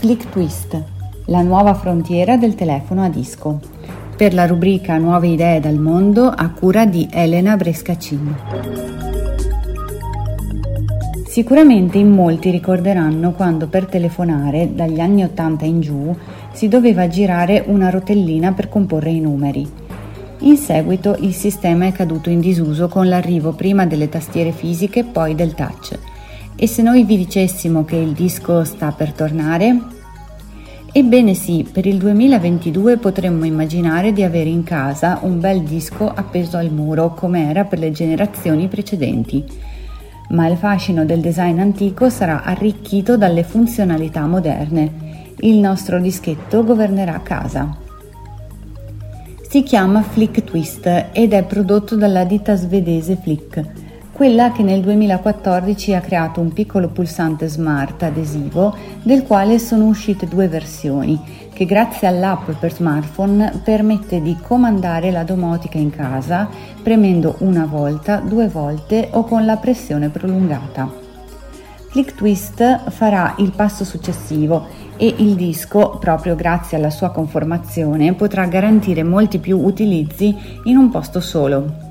Flick Twist, la nuova frontiera del telefono a disco, per la rubrica Nuove idee dal mondo a cura di Elena Brescacin. Sicuramente in molti ricorderanno quando per telefonare, dagli anni 80 in giù, si doveva girare una rotellina per comporre i numeri. In seguito il sistema è caduto in disuso con l'arrivo prima delle tastiere fisiche e poi del touch. E se noi vi dicessimo che il disco sta per tornare? Ebbene sì, per il 2022 potremmo immaginare di avere in casa un bel disco appeso al muro come era per le generazioni precedenti. Ma il fascino del design antico sarà arricchito dalle funzionalità moderne. Il nostro dischetto governerà casa. Si chiama Flick Twist ed è prodotto dalla ditta svedese Flick, quella che nel 2014 ha creato un piccolo pulsante smart adesivo del quale sono uscite due versioni che grazie all'app per smartphone permette di comandare la domotica in casa premendo una volta, due volte o con la pressione prolungata. Flick Twist farà il passo successivo e il disco, proprio grazie alla sua conformazione, potrà garantire molti più utilizzi in un posto solo.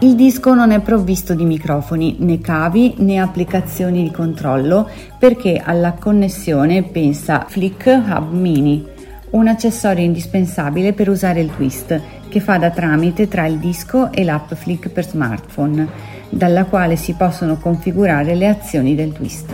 Il disco non è provvisto di microfoni, né cavi né applicazioni di controllo perché alla connessione pensa Flick Hub Mini, un accessorio indispensabile per usare il twist che fa da tramite tra il disco e l'app Flick per smartphone, dalla quale si possono configurare le azioni del twist.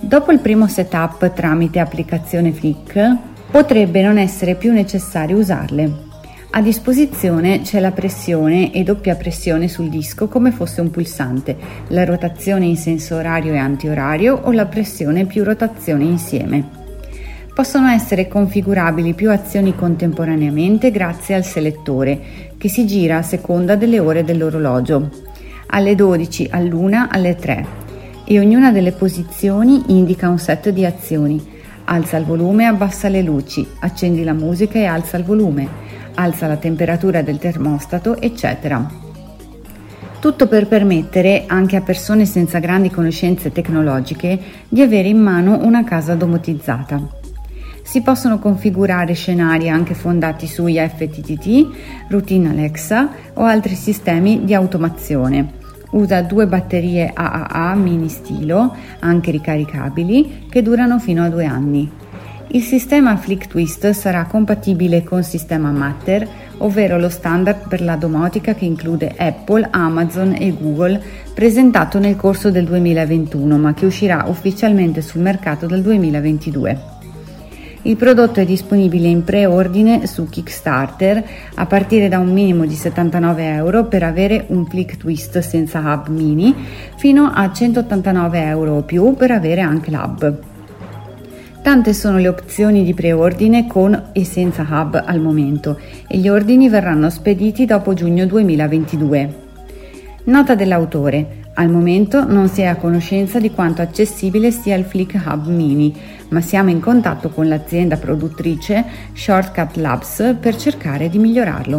Dopo il primo setup tramite applicazione Flick, potrebbe non essere più necessario usarle. A disposizione c'è la pressione e doppia pressione sul disco come fosse un pulsante, la rotazione in senso orario e antiorario o la pressione più rotazione insieme. Possono essere configurabili più azioni contemporaneamente grazie al selettore, che si gira a seconda delle ore dell'orologio, alle 12, all'1, alle 3 e ognuna delle posizioni indica un set di azioni. Alza il volume abbassa le luci, accendi la musica e alza il volume, alza la temperatura del termostato, eccetera. Tutto per permettere anche a persone senza grandi conoscenze tecnologiche di avere in mano una casa domotizzata. Si possono configurare scenari anche fondati su IFTTT, routine Alexa o altri sistemi di automazione Usa due batterie AAA mini stilo, anche ricaricabili, che durano fino a due anni. Il sistema Flick Twist sarà compatibile con sistema Matter, ovvero lo standard per la domotica che include Apple, Amazon e Google, presentato nel corso del 2021, ma che uscirà ufficialmente sul mercato dal 2022. Il prodotto è disponibile in preordine su Kickstarter a partire da un minimo di 79 euro per avere un Flick Twist senza hub mini fino a 189 euro o più per avere anche l'hub. Tante sono le opzioni di preordine con e senza hub al momento e gli ordini verranno spediti dopo giugno 2022. Nota dell'autore. Al momento non si è a conoscenza di quanto accessibile sia il Flick Hub Mini, ma siamo in contatto con l'azienda produttrice Shortcut Labs per cercare di migliorarlo.